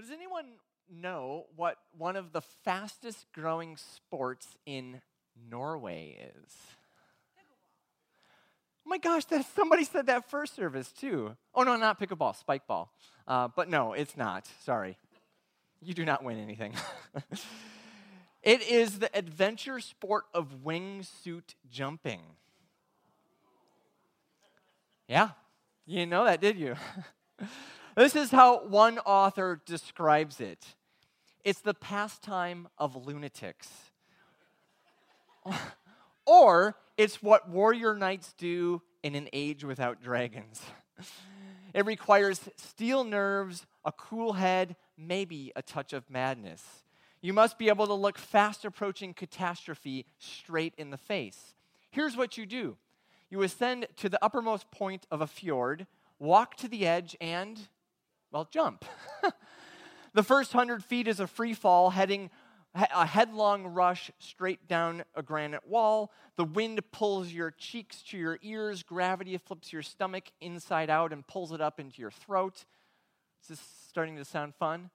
Does anyone know what one of the fastest growing sports in Norway is? Oh my gosh, that, somebody said that first service too. Oh no, not pickleball, spike ball. Uh, but no, it's not. Sorry. You do not win anything. it is the adventure sport of wingsuit jumping. Yeah, you didn't know that, did you? this is how one author describes it it's the pastime of lunatics. or it's what warrior knights do in an age without dragons. It requires steel nerves, a cool head, maybe a touch of madness. You must be able to look fast approaching catastrophe straight in the face. Here's what you do you ascend to the uppermost point of a fjord, walk to the edge, and, well, jump. the first hundred feet is a free fall heading a headlong rush straight down a granite wall. The wind pulls your cheeks to your ears. Gravity flips your stomach inside out and pulls it up into your throat. Is this starting to sound fun?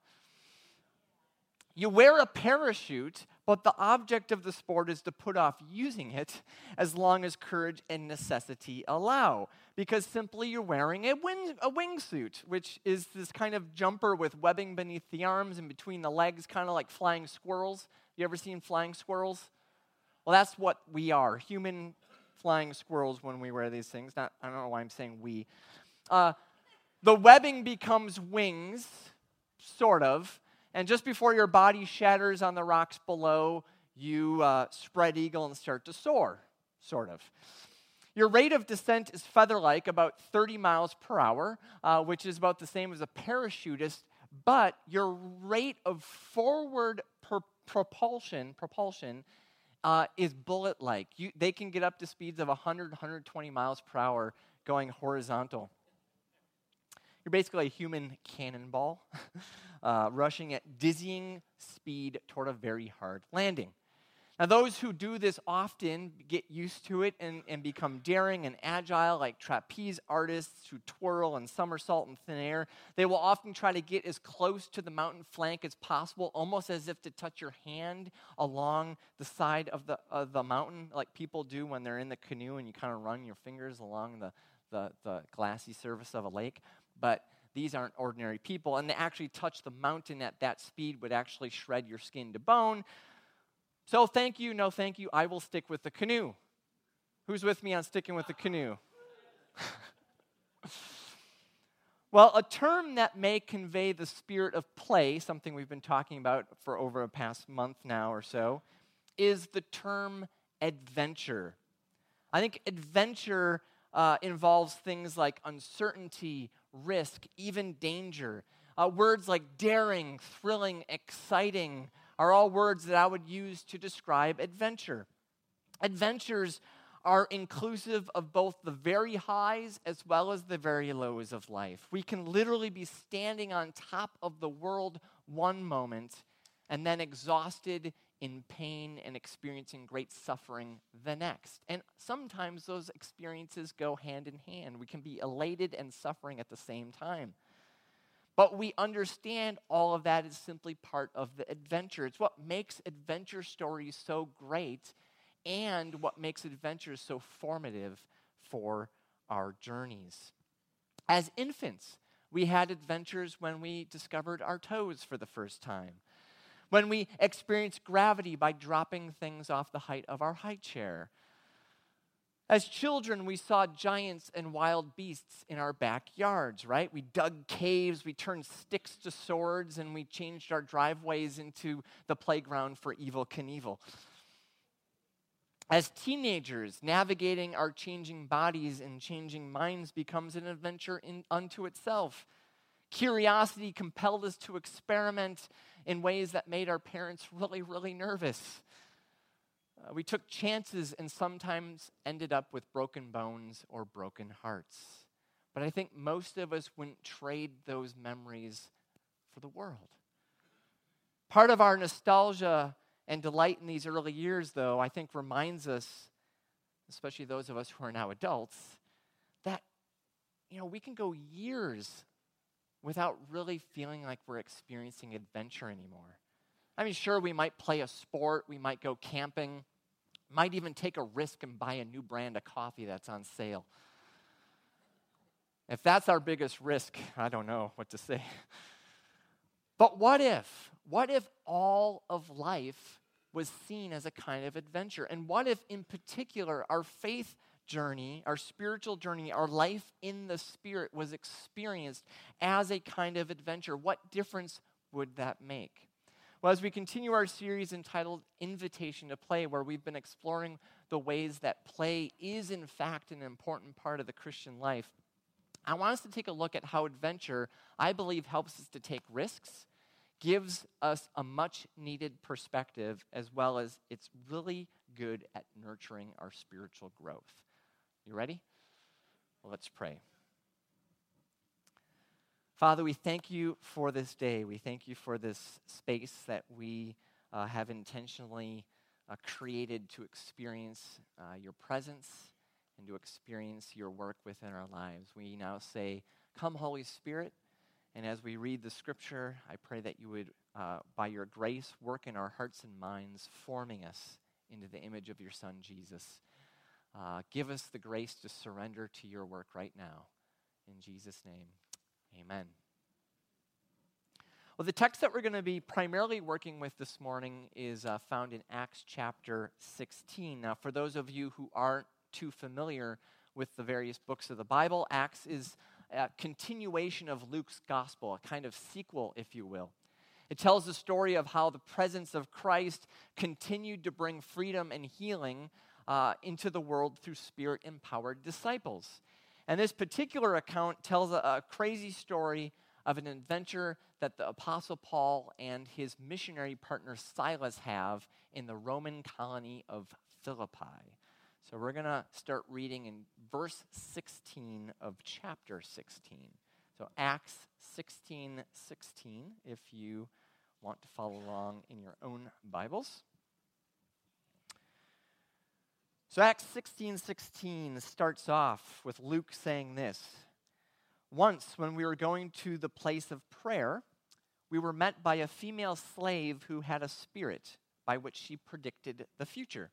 You wear a parachute, but the object of the sport is to put off using it as long as courage and necessity allow. Because simply you're wearing a, wing, a wingsuit, which is this kind of jumper with webbing beneath the arms and between the legs, kind of like flying squirrels. You ever seen flying squirrels? Well, that's what we are human flying squirrels when we wear these things. Not, I don't know why I'm saying we. Uh, the webbing becomes wings, sort of and just before your body shatters on the rocks below, you uh, spread eagle and start to soar, sort of. Your rate of descent is feather like, about 30 miles per hour, uh, which is about the same as a parachutist, but your rate of forward per- propulsion, propulsion uh, is bullet like. They can get up to speeds of 100, 120 miles per hour going horizontal. You're basically a human cannonball uh, rushing at dizzying speed toward a very hard landing. Now, those who do this often get used to it and, and become daring and agile, like trapeze artists who twirl and somersault in thin air. They will often try to get as close to the mountain flank as possible, almost as if to touch your hand along the side of the, of the mountain, like people do when they're in the canoe and you kind of run your fingers along the, the, the glassy surface of a lake but these aren't ordinary people. And to actually touch the mountain at that speed would actually shred your skin to bone. So, thank you, no thank you. I will stick with the canoe. Who's with me on sticking with the canoe? well, a term that may convey the spirit of play, something we've been talking about for over a past month now or so, is the term adventure. I think adventure uh, involves things like uncertainty, risk, even danger. Uh, words like daring, thrilling, exciting are all words that I would use to describe adventure. Adventures are inclusive of both the very highs as well as the very lows of life. We can literally be standing on top of the world one moment and then exhausted in pain and experiencing great suffering the next. And sometimes those experiences go hand in hand. We can be elated and suffering at the same time. But we understand all of that is simply part of the adventure. It's what makes adventure stories so great and what makes adventures so formative for our journeys. As infants, we had adventures when we discovered our toes for the first time when we experience gravity by dropping things off the height of our high chair. As children, we saw giants and wild beasts in our backyards, right? We dug caves, we turned sticks to swords, and we changed our driveways into the playground for Evel Knievel. As teenagers, navigating our changing bodies and changing minds becomes an adventure in, unto itself. Curiosity compelled us to experiment in ways that made our parents really, really nervous. Uh, we took chances and sometimes ended up with broken bones or broken hearts. But I think most of us wouldn't trade those memories for the world. Part of our nostalgia and delight in these early years, though, I think reminds us, especially those of us who are now adults, that, you know, we can go years without really feeling like we're experiencing adventure anymore. I mean, sure, we might play a sport, we might go camping, might even take a risk and buy a new brand of coffee that's on sale. If that's our biggest risk, I don't know what to say. But what if? What if all of life was seen as a kind of adventure? And what if, in particular, our faith journey, our spiritual journey, our life in the Spirit was experienced as a kind of adventure? What difference would that make? Well, as we continue our series entitled Invitation to Play, where we've been exploring the ways that play is, in fact, an important part of the Christian life, I want us to take a look at how adventure, I believe, helps us to take risks, gives us a much needed perspective, as well as it's really good at nurturing our spiritual growth. You ready? Well, let's pray. Father, we thank you for this day. We thank you for this space that we uh, have intentionally uh, created to experience uh, your presence and to experience your work within our lives. We now say, Come, Holy Spirit. And as we read the scripture, I pray that you would, uh, by your grace, work in our hearts and minds, forming us into the image of your Son, Jesus. Uh, give us the grace to surrender to your work right now. In Jesus' name, amen. Well, the text that we're going to be primarily working with this morning is uh, found in Acts chapter 16. Now, for those of you who aren't too familiar with the various books of the Bible, Acts is a continuation of Luke's gospel, a kind of sequel, if you will. It tells the story of how the presence of Christ continued to bring freedom and healing uh, into the world through spirit empowered disciples. And this particular account tells a, a crazy story of an adventure that the Apostle Paul and his missionary partner Silas have in the Roman colony of Philippi. So we're going to start reading in verse 16 of chapter 16. So Acts 16 16, if you want to follow along in your own Bibles. So Acts 16 16 starts off with Luke saying this Once, when we were going to the place of prayer, we were met by a female slave who had a spirit by which she predicted the future.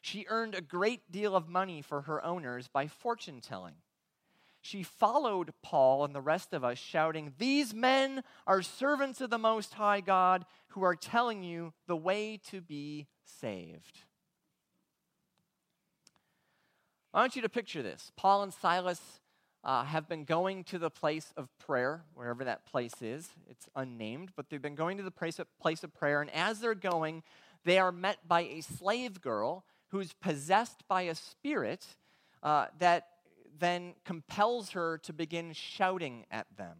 She earned a great deal of money for her owners by fortune telling. She followed Paul and the rest of us, shouting, These men are servants of the Most High God who are telling you the way to be saved. I want you to picture this. Paul and Silas uh, have been going to the place of prayer, wherever that place is. It's unnamed, but they've been going to the place of, place of prayer. And as they're going, they are met by a slave girl who's possessed by a spirit uh, that then compels her to begin shouting at them.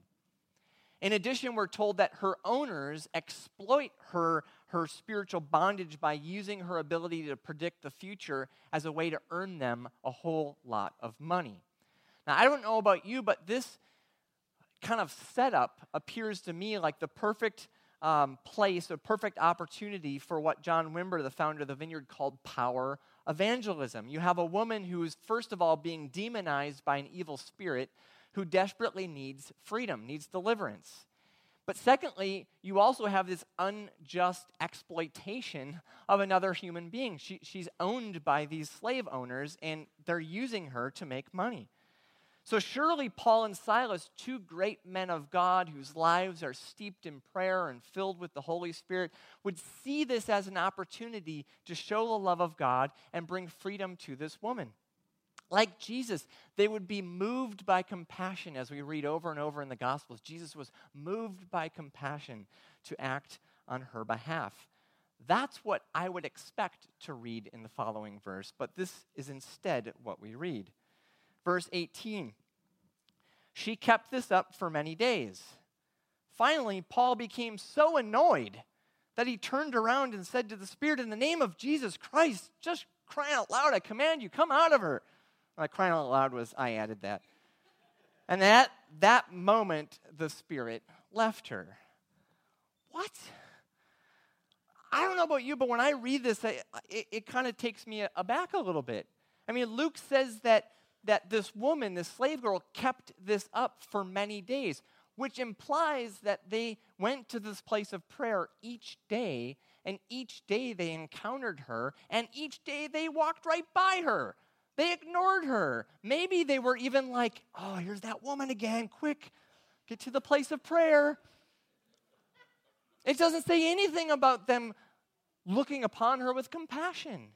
In addition, we're told that her owners exploit her, her spiritual bondage by using her ability to predict the future as a way to earn them a whole lot of money. Now, I don't know about you, but this kind of setup appears to me like the perfect um, place, a perfect opportunity for what John Wimber, the founder of the Vineyard, called power evangelism. You have a woman who is, first of all, being demonized by an evil spirit who desperately needs freedom, needs deliverance. But secondly, you also have this unjust exploitation of another human being. She, she's owned by these slave owners, and they're using her to make money. So surely Paul and Silas, two great men of God whose lives are steeped in prayer and filled with the Holy Spirit, would see this as an opportunity to show the love of God and bring freedom to this woman. Like Jesus, they would be moved by compassion as we read over and over in the Gospels. Jesus was moved by compassion to act on her behalf. That's what I would expect to read in the following verse, but this is instead what we read. Verse 18 She kept this up for many days. Finally, Paul became so annoyed that he turned around and said to the Spirit, In the name of Jesus Christ, just crying out loud, I command you, come out of her. My crying out loud was, I added that. And at that moment, the Spirit left her. What? I don't know about you, but when I read this, it, it kind of takes me aback a little bit. I mean, Luke says that, that this woman, this slave girl, kept this up for many days. which implies that they went to this place of prayer each day, and each day they encountered her, and each day they walked right by her. They ignored her. Maybe they were even like, oh, here's that woman again. Quick, get to the place of prayer. It doesn't say anything about them looking upon her with compassion.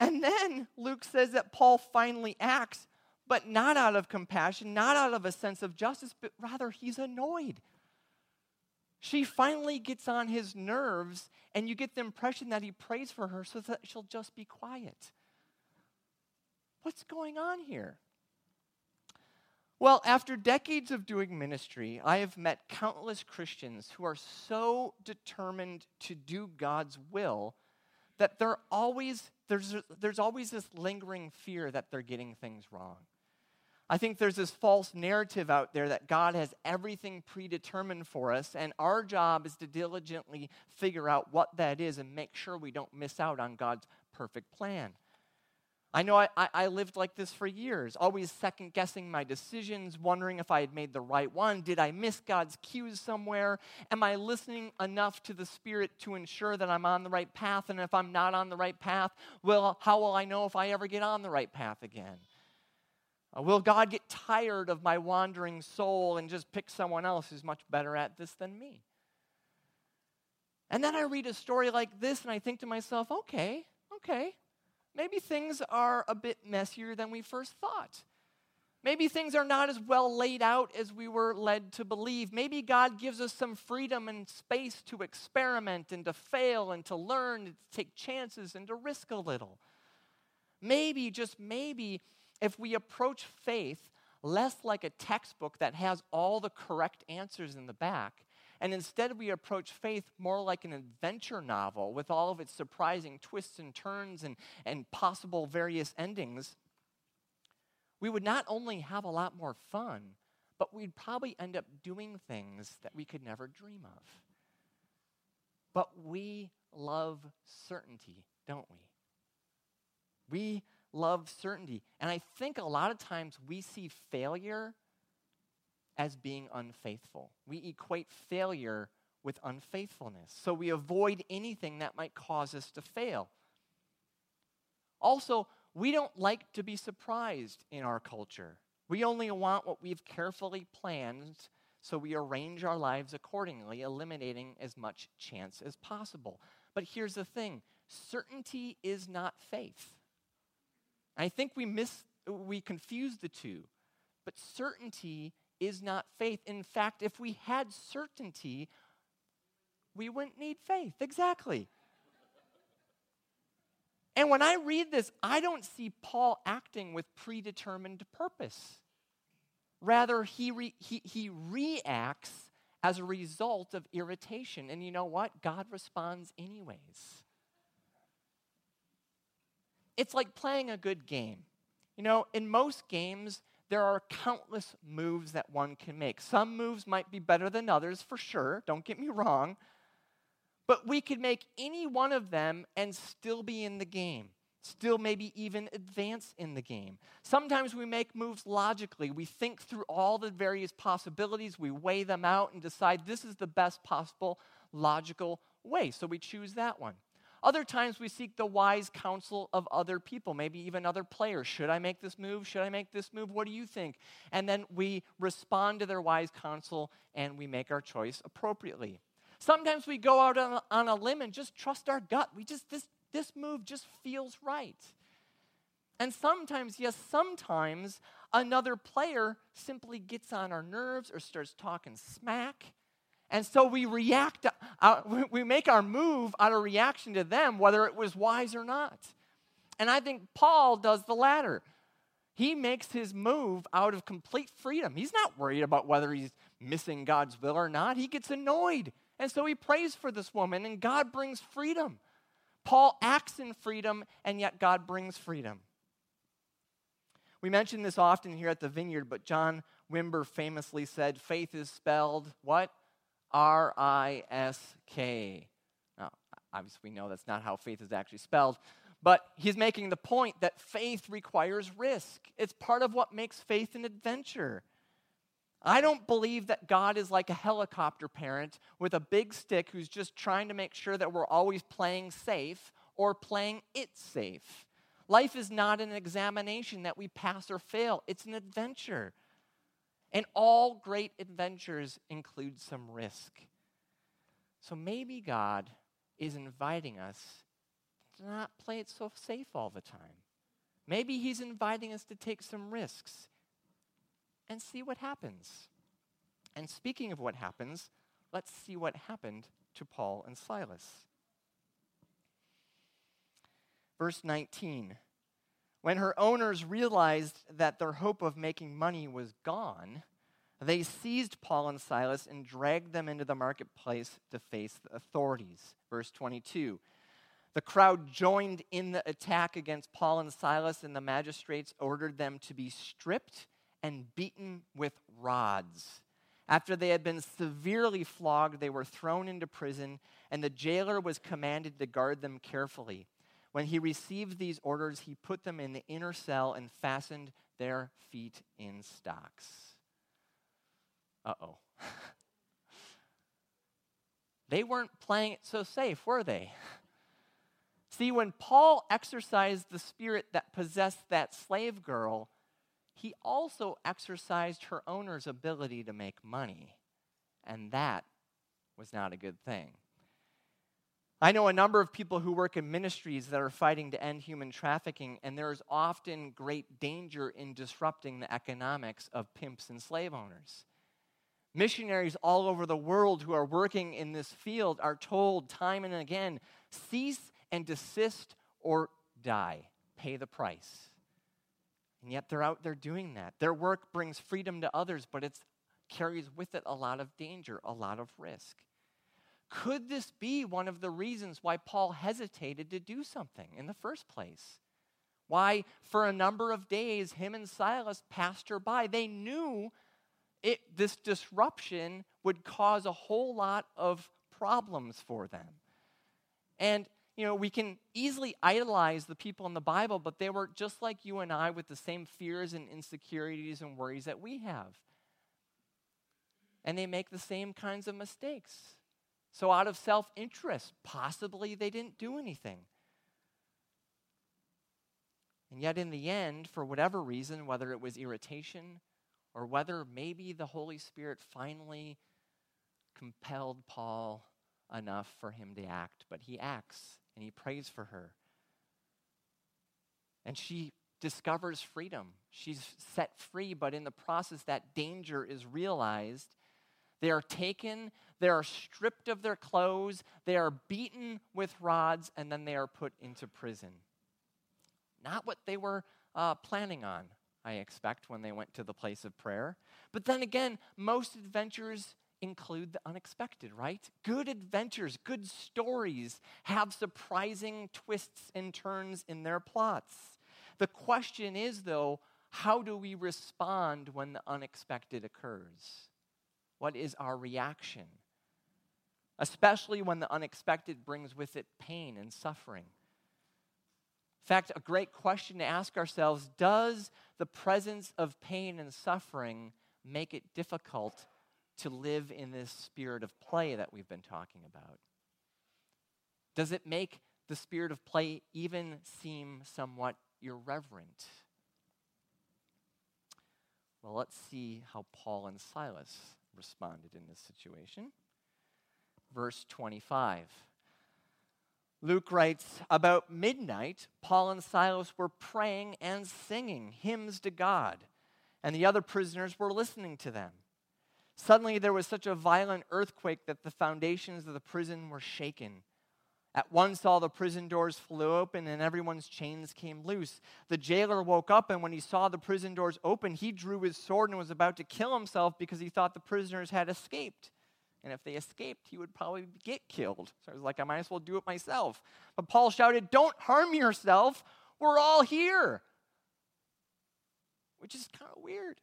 And then Luke says that Paul finally acts, but not out of compassion, not out of a sense of justice, but rather he's annoyed. She finally gets on his nerves, and you get the impression that he prays for her so that she'll just be quiet. What's going on here? Well, after decades of doing ministry, I have met countless Christians who are so determined to do God's will that they're always, there's, there's always this lingering fear that they're getting things wrong. I think there's this false narrative out there that God has everything predetermined for us, and our job is to diligently figure out what that is and make sure we don't miss out on God's perfect plan. I know I, I, lived like this for years, always second guessing my decisions, wondering if I had made the right one. Did I miss God's cues somewhere? Am I listening enough to the Spirit to ensure that I'm on the right path? And if I'm not on the right path, well, how will I know if I ever get on the right path again? Uh, will God get tired of my wandering soul and just pick someone else who's much better at this than me? And then I read a story like this and I think to myself, okay, okay, maybe things are a bit messier than we first thought. Maybe things are not as well laid out as we were led to believe. Maybe God gives us some freedom and space to experiment and to fail and to learn and to take chances and to risk a little. Maybe, just maybe, if we approach faith less like a textbook that has all the correct answers in the back and instead, we approach faith more like an adventure novel with all of its surprising twists and turns and, and possible various endings. We would not only have a lot more fun, but we'd probably end up doing things that we could never dream of. But we love certainty, don't we? We love certainty. And I think a lot of times we see failure as being unfaithful. We equate failure with unfaithfulness. So we avoid anything that might cause us to fail. Also, we don't like to be surprised in our culture. We only want what we've carefully planned, so we arrange our lives accordingly, eliminating as much chance as possible. But here's the thing certainty is not faith. I think we miss, we confuse the two. But certainty is not faith. In fact, if we had certainty, we wouldn't need faith. Exactly. And when I read this, I don't see Paul acting with predetermined purpose. Rather, he, re, he, he reacts as a result of irritation. And you know what? God responds anyways. It's like playing a good game. You know, in most games, there are countless moves that one can make. Some moves might be better than others, for sure, don't get me wrong. But we could make any one of them and still be in the game, still maybe even advance in the game. Sometimes we make moves logically. We think through all the various possibilities, we weigh them out and decide this is the best possible logical way. So we choose that one. Other times we seek the wise counsel of other people, maybe even other players. Should I make this move? Should I make this move? What do you think? And then we respond to their wise counsel and we make our choice appropriately. Sometimes we go out on a, on a limb and just trust our gut. We just, this, this move just feels right. And sometimes, yes, sometimes another player simply gets on our nerves or starts talking smack and so we react, we make our move out of reaction to them, whether it was wise or not. And I think Paul does the latter. He makes his move out of complete freedom. He's not worried about whether he's missing God's will or not. He gets annoyed. And so he prays for this woman, and God brings freedom. Paul acts in freedom, and yet God brings freedom. We mention this often here at the vineyard, but John Wimber famously said, faith is spelled what? R I S K. Now, obviously, we know that's not how faith is actually spelled, but he's making the point that faith requires risk. It's part of what makes faith an adventure. I don't believe that God is like a helicopter parent with a big stick who's just trying to make sure that we're always playing safe or playing it safe. Life is not an examination that we pass or fail, it's an adventure. And all great adventures include some risk. So maybe God is inviting us to not play it so safe all the time. Maybe He's inviting us to take some risks and see what happens. And speaking of what happens, let's see what happened to Paul and Silas. Verse 19 When her owners realized that their hope of making money was gone, they seized Paul and Silas and dragged them into the marketplace to face the authorities. Verse 22. The crowd joined in the attack against Paul and Silas, and the magistrates ordered them to be stripped and beaten with rods. After they had been severely flogged, they were thrown into prison, and the jailer was commanded to guard them carefully. When he received these orders, he put them in the inner cell and fastened their feet in stocks. Uh oh. they weren't playing it so safe, were they? See, when Paul exorcised the spirit that possessed that slave girl, he also exercised her owner's ability to make money. And that was not a good thing. I know a number of people who work in ministries that are fighting to end human trafficking, and there is often great danger in disrupting the economics of pimps and slave owners. Missionaries all over the world who are working in this field are told time and again cease and desist or die. Pay the price. And yet they're out there doing that. Their work brings freedom to others, but it carries with it a lot of danger, a lot of risk. Could this be one of the reasons why Paul hesitated to do something in the first place? Why, for a number of days, him and Silas passed her by. They knew it, this disruption would cause a whole lot of problems for them. And you know, we can easily idolize the people in the Bible, but they were just like you and I with the same fears and insecurities and worries that we have. And they make the same kinds of mistakes. So, out of self interest, possibly they didn't do anything. And yet, in the end, for whatever reason, whether it was irritation or whether maybe the Holy Spirit finally compelled Paul enough for him to act, but he acts and he prays for her. And she discovers freedom. She's set free, but in the process, that danger is realized. They are taken, they are stripped of their clothes, they are beaten with rods, and then they are put into prison. Not what they were uh, planning on, I expect, when they went to the place of prayer. But then again, most adventures include the unexpected, right? Good adventures, good stories have surprising twists and turns in their plots. The question is, though, how do we respond when the unexpected occurs? What is our reaction? Especially when the unexpected brings with it pain and suffering. In fact, a great question to ask ourselves does the presence of pain and suffering make it difficult to live in this spirit of play that we've been talking about? Does it make the spirit of play even seem somewhat irreverent? Well, let's see how Paul and Silas responded in this situation. Verse 25. Luke writes, About midnight, Paul and Silas were praying and singing hymns to God, and the other prisoners were listening to them. Suddenly, there was such a violent earthquake that the foundations of the prison were shaken. At once, all the prison doors flew open and everyone's chains came loose. The jailer woke up, and when he saw the prison doors open, he drew his sword and was about to kill himself because he thought the prisoners had escaped. And if they escaped, he would probably get killed. So I was like, I might as well do it myself. But Paul shouted, Don't harm yourself. We're all here. Which is kind of weird.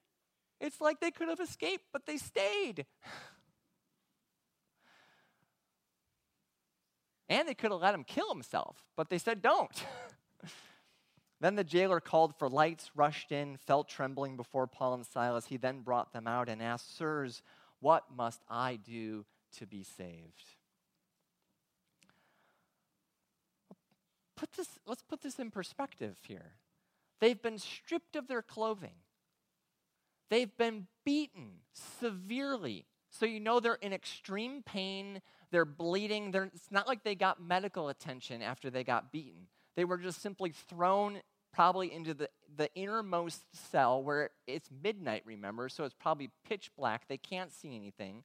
It's like they could have escaped, but they stayed. And they could have let him kill himself, but they said, don't. Then the jailer called for lights, rushed in, fell trembling before Paul and Silas. He then brought them out and asked, Sirs, what must I do to be saved? Put this, let's put this in perspective here. They've been stripped of their clothing. They've been beaten severely. So you know they're in extreme pain. They're bleeding. They're, it's not like they got medical attention after they got beaten. They were just simply thrown probably into the, the innermost cell where it's midnight, remember, so it's probably pitch black. They can't see anything.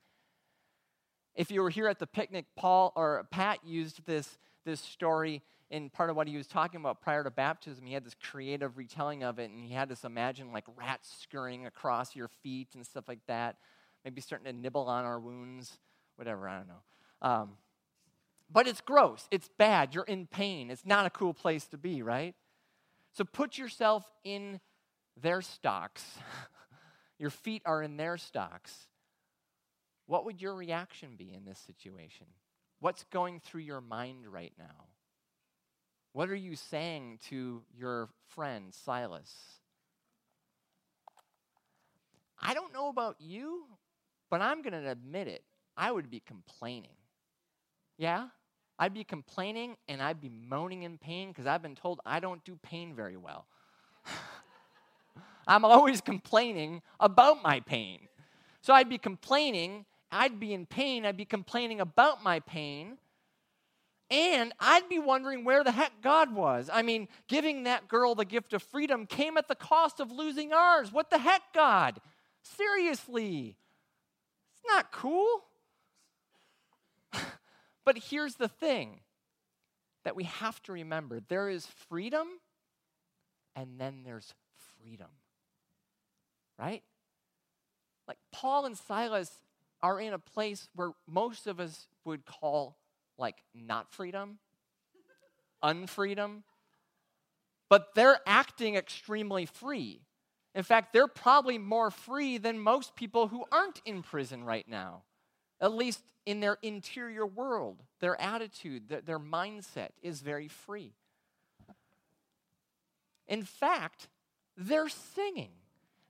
If you were here at the picnic, Paul or Pat used this, this story in part of what he was talking about prior to baptism, he had this creative retelling of it, and he had this imagine like rats scurrying across your feet and stuff like that, maybe starting to nibble on our wounds, whatever, I don't know. Um, but it's gross, it's bad, you're in pain. It's not a cool place to be, right? So put yourself in their stocks. your feet are in their stocks. What would your reaction be in this situation? What's going through your mind right now? What are you saying to your friend Silas? I don't know about you, but I'm going to admit it. I would be complaining. Yeah? I'd be complaining and I'd be moaning in pain because I've been told I don't do pain very well. I'm always complaining about my pain. So I'd be complaining, I'd be in pain, I'd be complaining about my pain. And I'd be wondering where the heck God was. I mean, giving that girl the gift of freedom came at the cost of losing ours. What the heck, God? Seriously. It's not cool. But here's the thing that we have to remember there is freedom, and then there's freedom. Right? Like Paul and Silas are in a place where most of us would call like not freedom, unfreedom, but they're acting extremely free. In fact, they're probably more free than most people who aren't in prison right now, at least in their interior world. Their attitude, their, their mindset is very free. In fact, they're singing.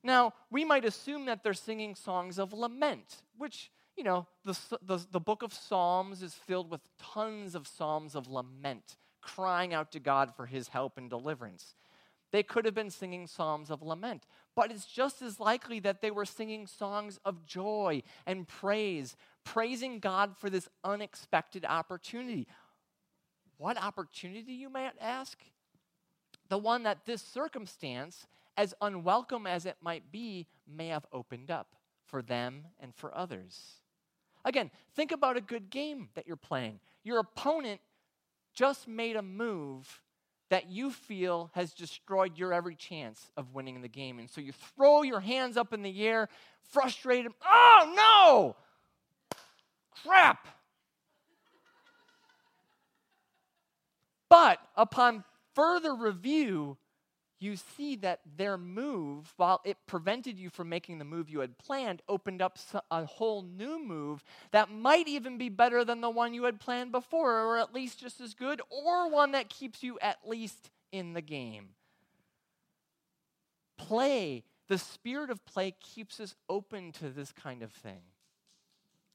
Now, we might assume that they're singing songs of lament, which you know, the, the, the book of Psalms is filled with tons of psalms of lament, crying out to God for his help and deliverance. They could have been singing psalms of lament, but it's just as likely that they were singing songs of joy and praise, praising God for this unexpected opportunity. What opportunity, you might ask? The one that this circumstance, as unwelcome as it might be, may have opened up for them and for others. Again, think about a good game that you're playing. Your opponent just made a move that you feel has destroyed your every chance of winning the game. And so you throw your hands up in the air, frustrated. Oh, no! Crap! But upon further review, you see that their move, while it prevented you from making the move you had planned, opened up a whole new move that might even be better than the one you had planned before, or at least just as good, or one that keeps you at least in the game. Play, the spirit of play keeps us open to this kind of thing.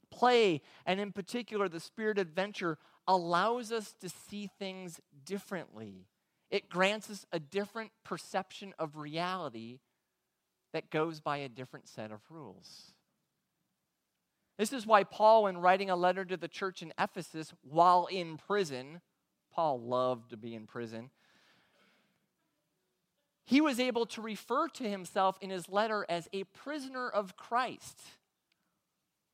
Play, and in particular, the spirit of adventure, allows us to see things differently it grants us a different perception of reality that goes by a different set of rules. This is why Paul, in writing a letter to the church in Ephesus while in prison, Paul loved to be in prison, he was able to refer to himself in his letter as a prisoner of Christ.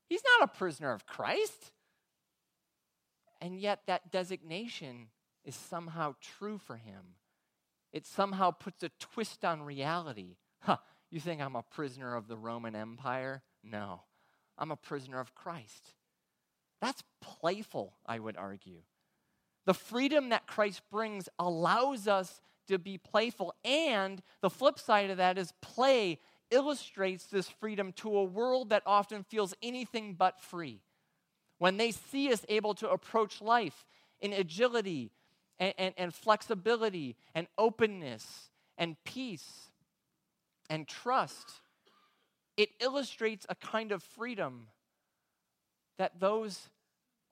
He's not a prisoner of Christ. And yet, that designation is somehow true for him. It somehow puts a twist on reality. Huh, you think I'm a prisoner of the Roman Empire? No, I'm a prisoner of Christ. That's playful, I would argue. The freedom that Christ brings allows us to be playful, and the flip side of that is play illustrates this freedom to a world that often feels anything but free. When they see us able to approach life in agility and, and, and flexibility and openness and peace and trust. It illustrates a kind of freedom that those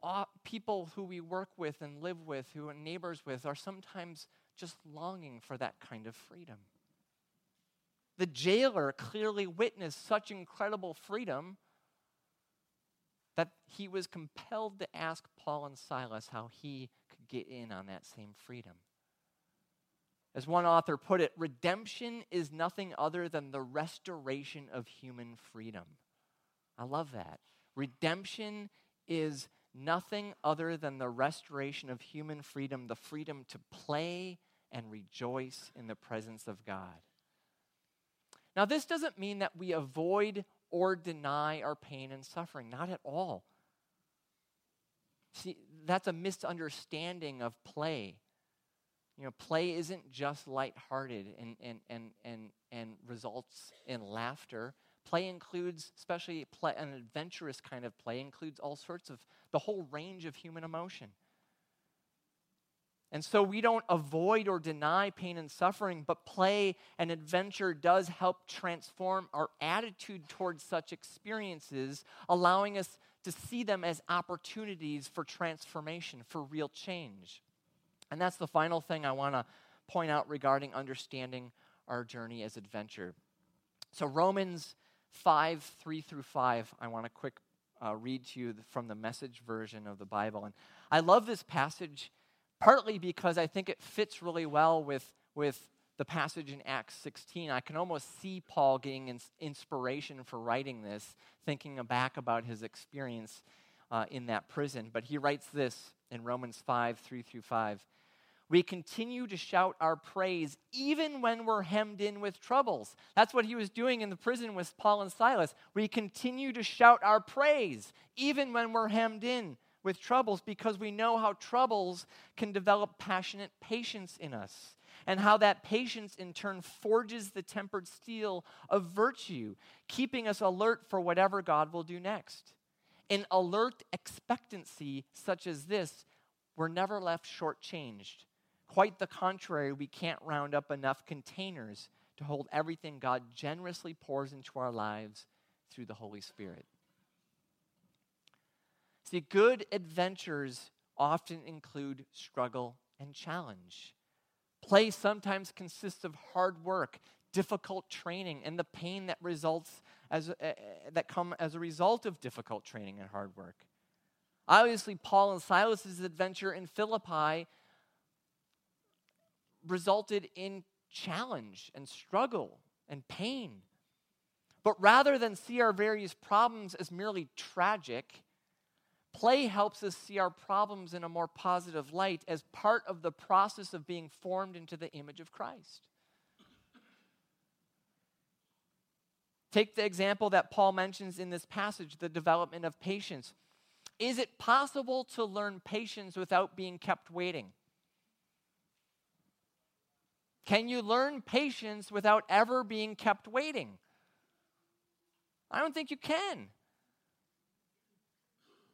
uh, people who we work with and live with, who are neighbors with, are sometimes just longing for that kind of freedom. The jailer clearly witnessed such incredible freedom that he was compelled to ask Paul and Silas how he get in on that same freedom. As one author put it, redemption is nothing other than the restoration of human freedom. I love that. Redemption is nothing other than the restoration of human freedom, the freedom to play and rejoice in the presence of God. Now, this doesn't mean that we avoid or deny our pain and suffering, not at all. See, that's a misunderstanding of play. You know, play isn't just lighthearted and, and, and, and, and results in laughter. Play includes, especially play, an adventurous kind of play, includes all sorts of, the whole range of human emotion. And so we don't avoid or deny pain and suffering, but play and adventure does help transform our attitude towards such experiences, allowing us to see them as opportunities for transformation, for real change. And that's the final thing I want to point out regarding understanding our journey as adventure. So, Romans 5 3 through 5, I want to quick uh, read to you from the message version of the Bible. And I love this passage partly because I think it fits really well with, with the passage in Acts 16. I can almost see Paul getting ins- inspiration for writing this, thinking back about his experience uh, in that prison. But he writes this in Romans 5 3 through 5. We continue to shout our praise even when we're hemmed in with troubles. That's what he was doing in the prison with Paul and Silas. We continue to shout our praise even when we're hemmed in with troubles because we know how troubles can develop passionate patience in us and how that patience in turn forges the tempered steel of virtue, keeping us alert for whatever God will do next. In alert expectancy such as this, we're never left shortchanged Quite the contrary, we can't round up enough containers to hold everything God generously pours into our lives through the Holy Spirit. See, good adventures often include struggle and challenge. Play sometimes consists of hard work, difficult training, and the pain that results as uh, that come as a result of difficult training and hard work. Obviously, Paul and Silas's adventure in Philippi resulted in challenge and struggle and pain. But rather than see our various problems as merely tragic, play helps us see our problems in a more positive light as part of the process of being formed into the image of Christ. Take the example that Paul mentions in this passage the development of patience. Is it possible to learn patience without being kept waiting? Can you learn patience without ever being kept waiting? I don't think you can.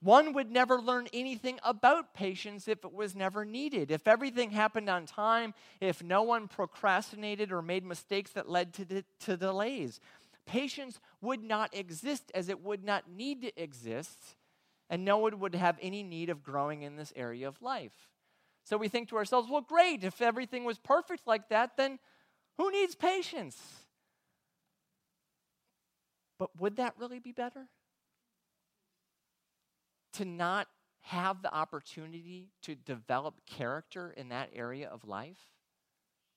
One would never learn anything about patience if it was never needed. If everything happened on time, if no one procrastinated or made mistakes that led to, de- to delays, patience would not exist as it would not need to exist, and no one would have any need of growing in this area of life. So we think to ourselves, well, great, if everything was perfect like that, then who needs patience? But would that really be better? To not have the opportunity to develop character in that area of life?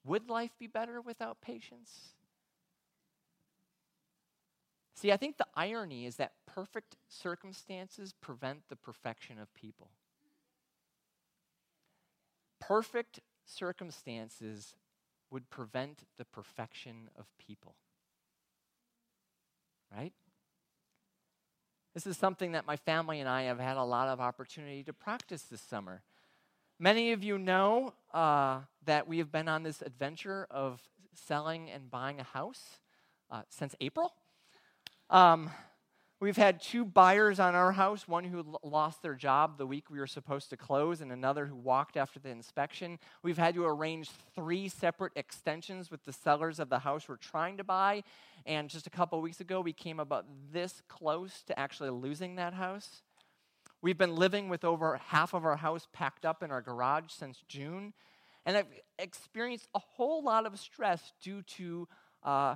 Would life be better without patience? See, I think the irony is that perfect circumstances prevent the perfection of people perfect circumstances would prevent the perfection of people. Right? This is something that my family and I have had a lot of opportunity to practice this summer. Many of you know uh, that we have been on this adventure of selling and buying a house uh, since April. Um, We've had two buyers on our house one who lost their job the week we were supposed to close, and another who walked after the inspection. We've had to arrange three separate extensions with the sellers of the house we're trying to buy. And just a couple weeks ago, we came about this close to actually losing that house. We've been living with over half of our house packed up in our garage since June. And I've experienced a whole lot of stress due to uh,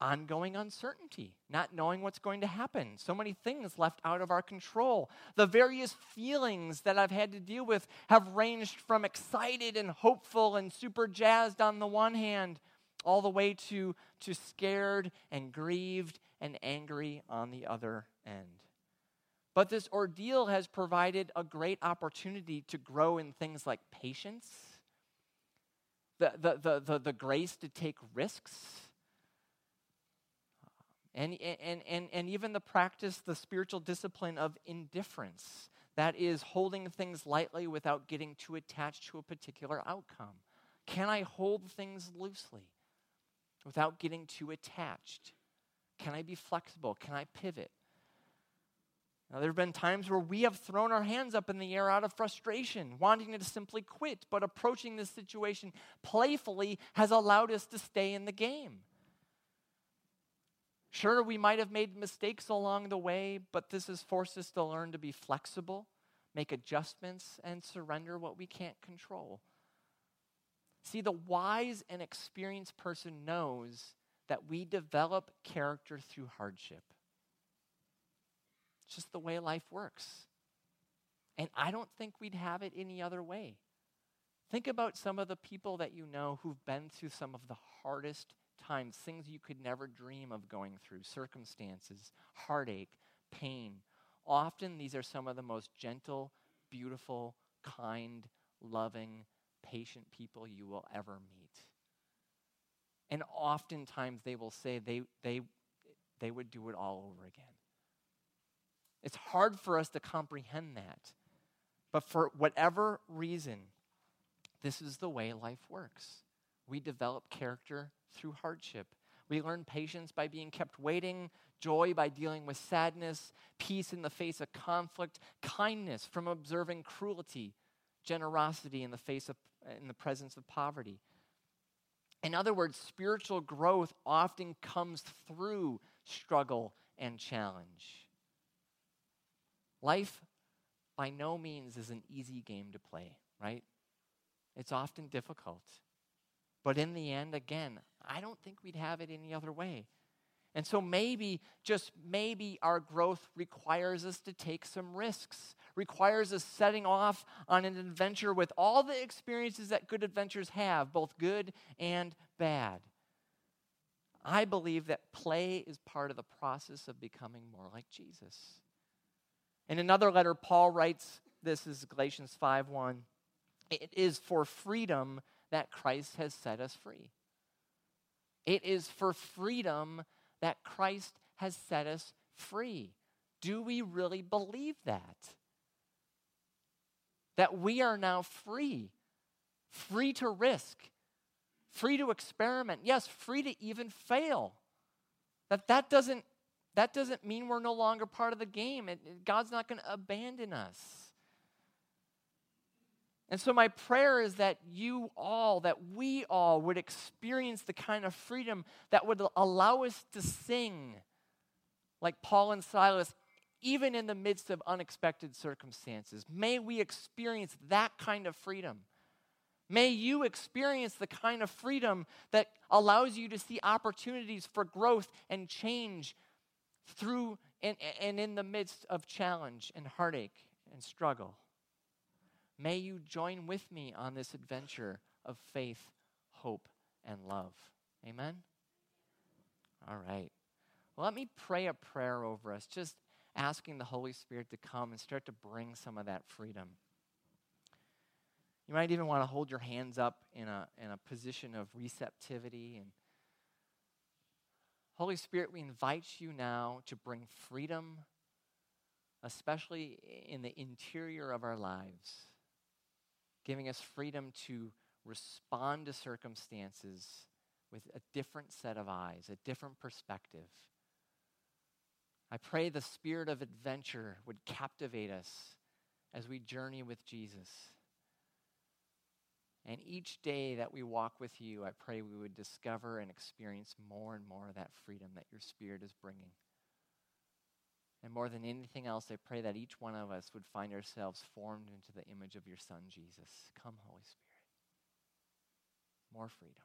ongoing uncertainty, not knowing what's going to happen, so many things left out of our control. The various feelings that I've had to deal with have ranged from excited and hopeful and super jazzed on the one hand, all the way to, to scared and grieved and angry on the other end. But this ordeal has provided a great opportunity to grow in things like patience, the, the, the, the, the grace to take risks and, and, and, and even the practice, the spiritual discipline of indifference. That is holding things lightly without getting too attached to a particular outcome. Can I hold things loosely without getting too attached? Can I be flexible? Can I pivot? Now, there have been times where we have thrown our hands up in the air out of frustration, wanting to simply quit, but approaching this situation playfully has allowed us to stay in the game. Sure, we might have made mistakes along the way, but this has forced us to learn to be flexible, make adjustments, and surrender what we can't control. See, the wise and experienced person knows that we develop character through hardship. It's just the way life works. And I don't think we'd have it any other way. Think about some of the people that you know who've been through some of the hardest times, things you could never dream of going through, circumstances, heartache, pain. Often these are some of the most gentle, beautiful, kind, loving, patient people you will ever meet. And oftentimes they will say they, they, they would do it all over again. It's hard for us to comprehend that. But for whatever reason, this is the way life works. We develop character through hardship. We learn patience by being kept waiting, joy by dealing with sadness, peace in the face of conflict, kindness from observing cruelty, generosity in the face of in the presence of poverty. In other words, spiritual growth often comes through struggle and challenge. Life by no means is an easy game to play, right? It's often difficult. But in the end, again, I don't think we'd have it any other way. And so maybe, just maybe, our growth requires us to take some risks, requires us setting off on an adventure with all the experiences that good adventures have, both good and bad. I believe that play is part of the process of becoming more like Jesus. In another letter, Paul writes this is Galatians 5:1. It is for freedom that Christ has set us free. It is for freedom that Christ has set us free. Do we really believe that? That we are now free, free to risk, free to experiment, yes, free to even fail. That that doesn't that doesn't mean we're no longer part of the game. It, God's not going to abandon us. And so, my prayer is that you all, that we all would experience the kind of freedom that would allow us to sing like Paul and Silas, even in the midst of unexpected circumstances. May we experience that kind of freedom. May you experience the kind of freedom that allows you to see opportunities for growth and change through and, and in the midst of challenge and heartache and struggle. May you join with me on this adventure of faith, hope, and love. Amen? All right. Well, let me pray a prayer over us, just asking the Holy Spirit to come and start to bring some of that freedom. You might even want to hold your hands up in a, in a position of receptivity. And Holy Spirit, we invite you now to bring freedom, especially in the interior of our lives giving us freedom to respond to circumstances with a different set of eyes, a different perspective. I pray the spirit of adventure would captivate us as we journey with Jesus. And each day that we walk with you, I pray we would discover and experience more and more of that freedom that your Spirit is bringing. And more than anything else, I pray that each one of us would find ourselves formed into the image of your Son, Jesus. Come, Holy Spirit. More freedom.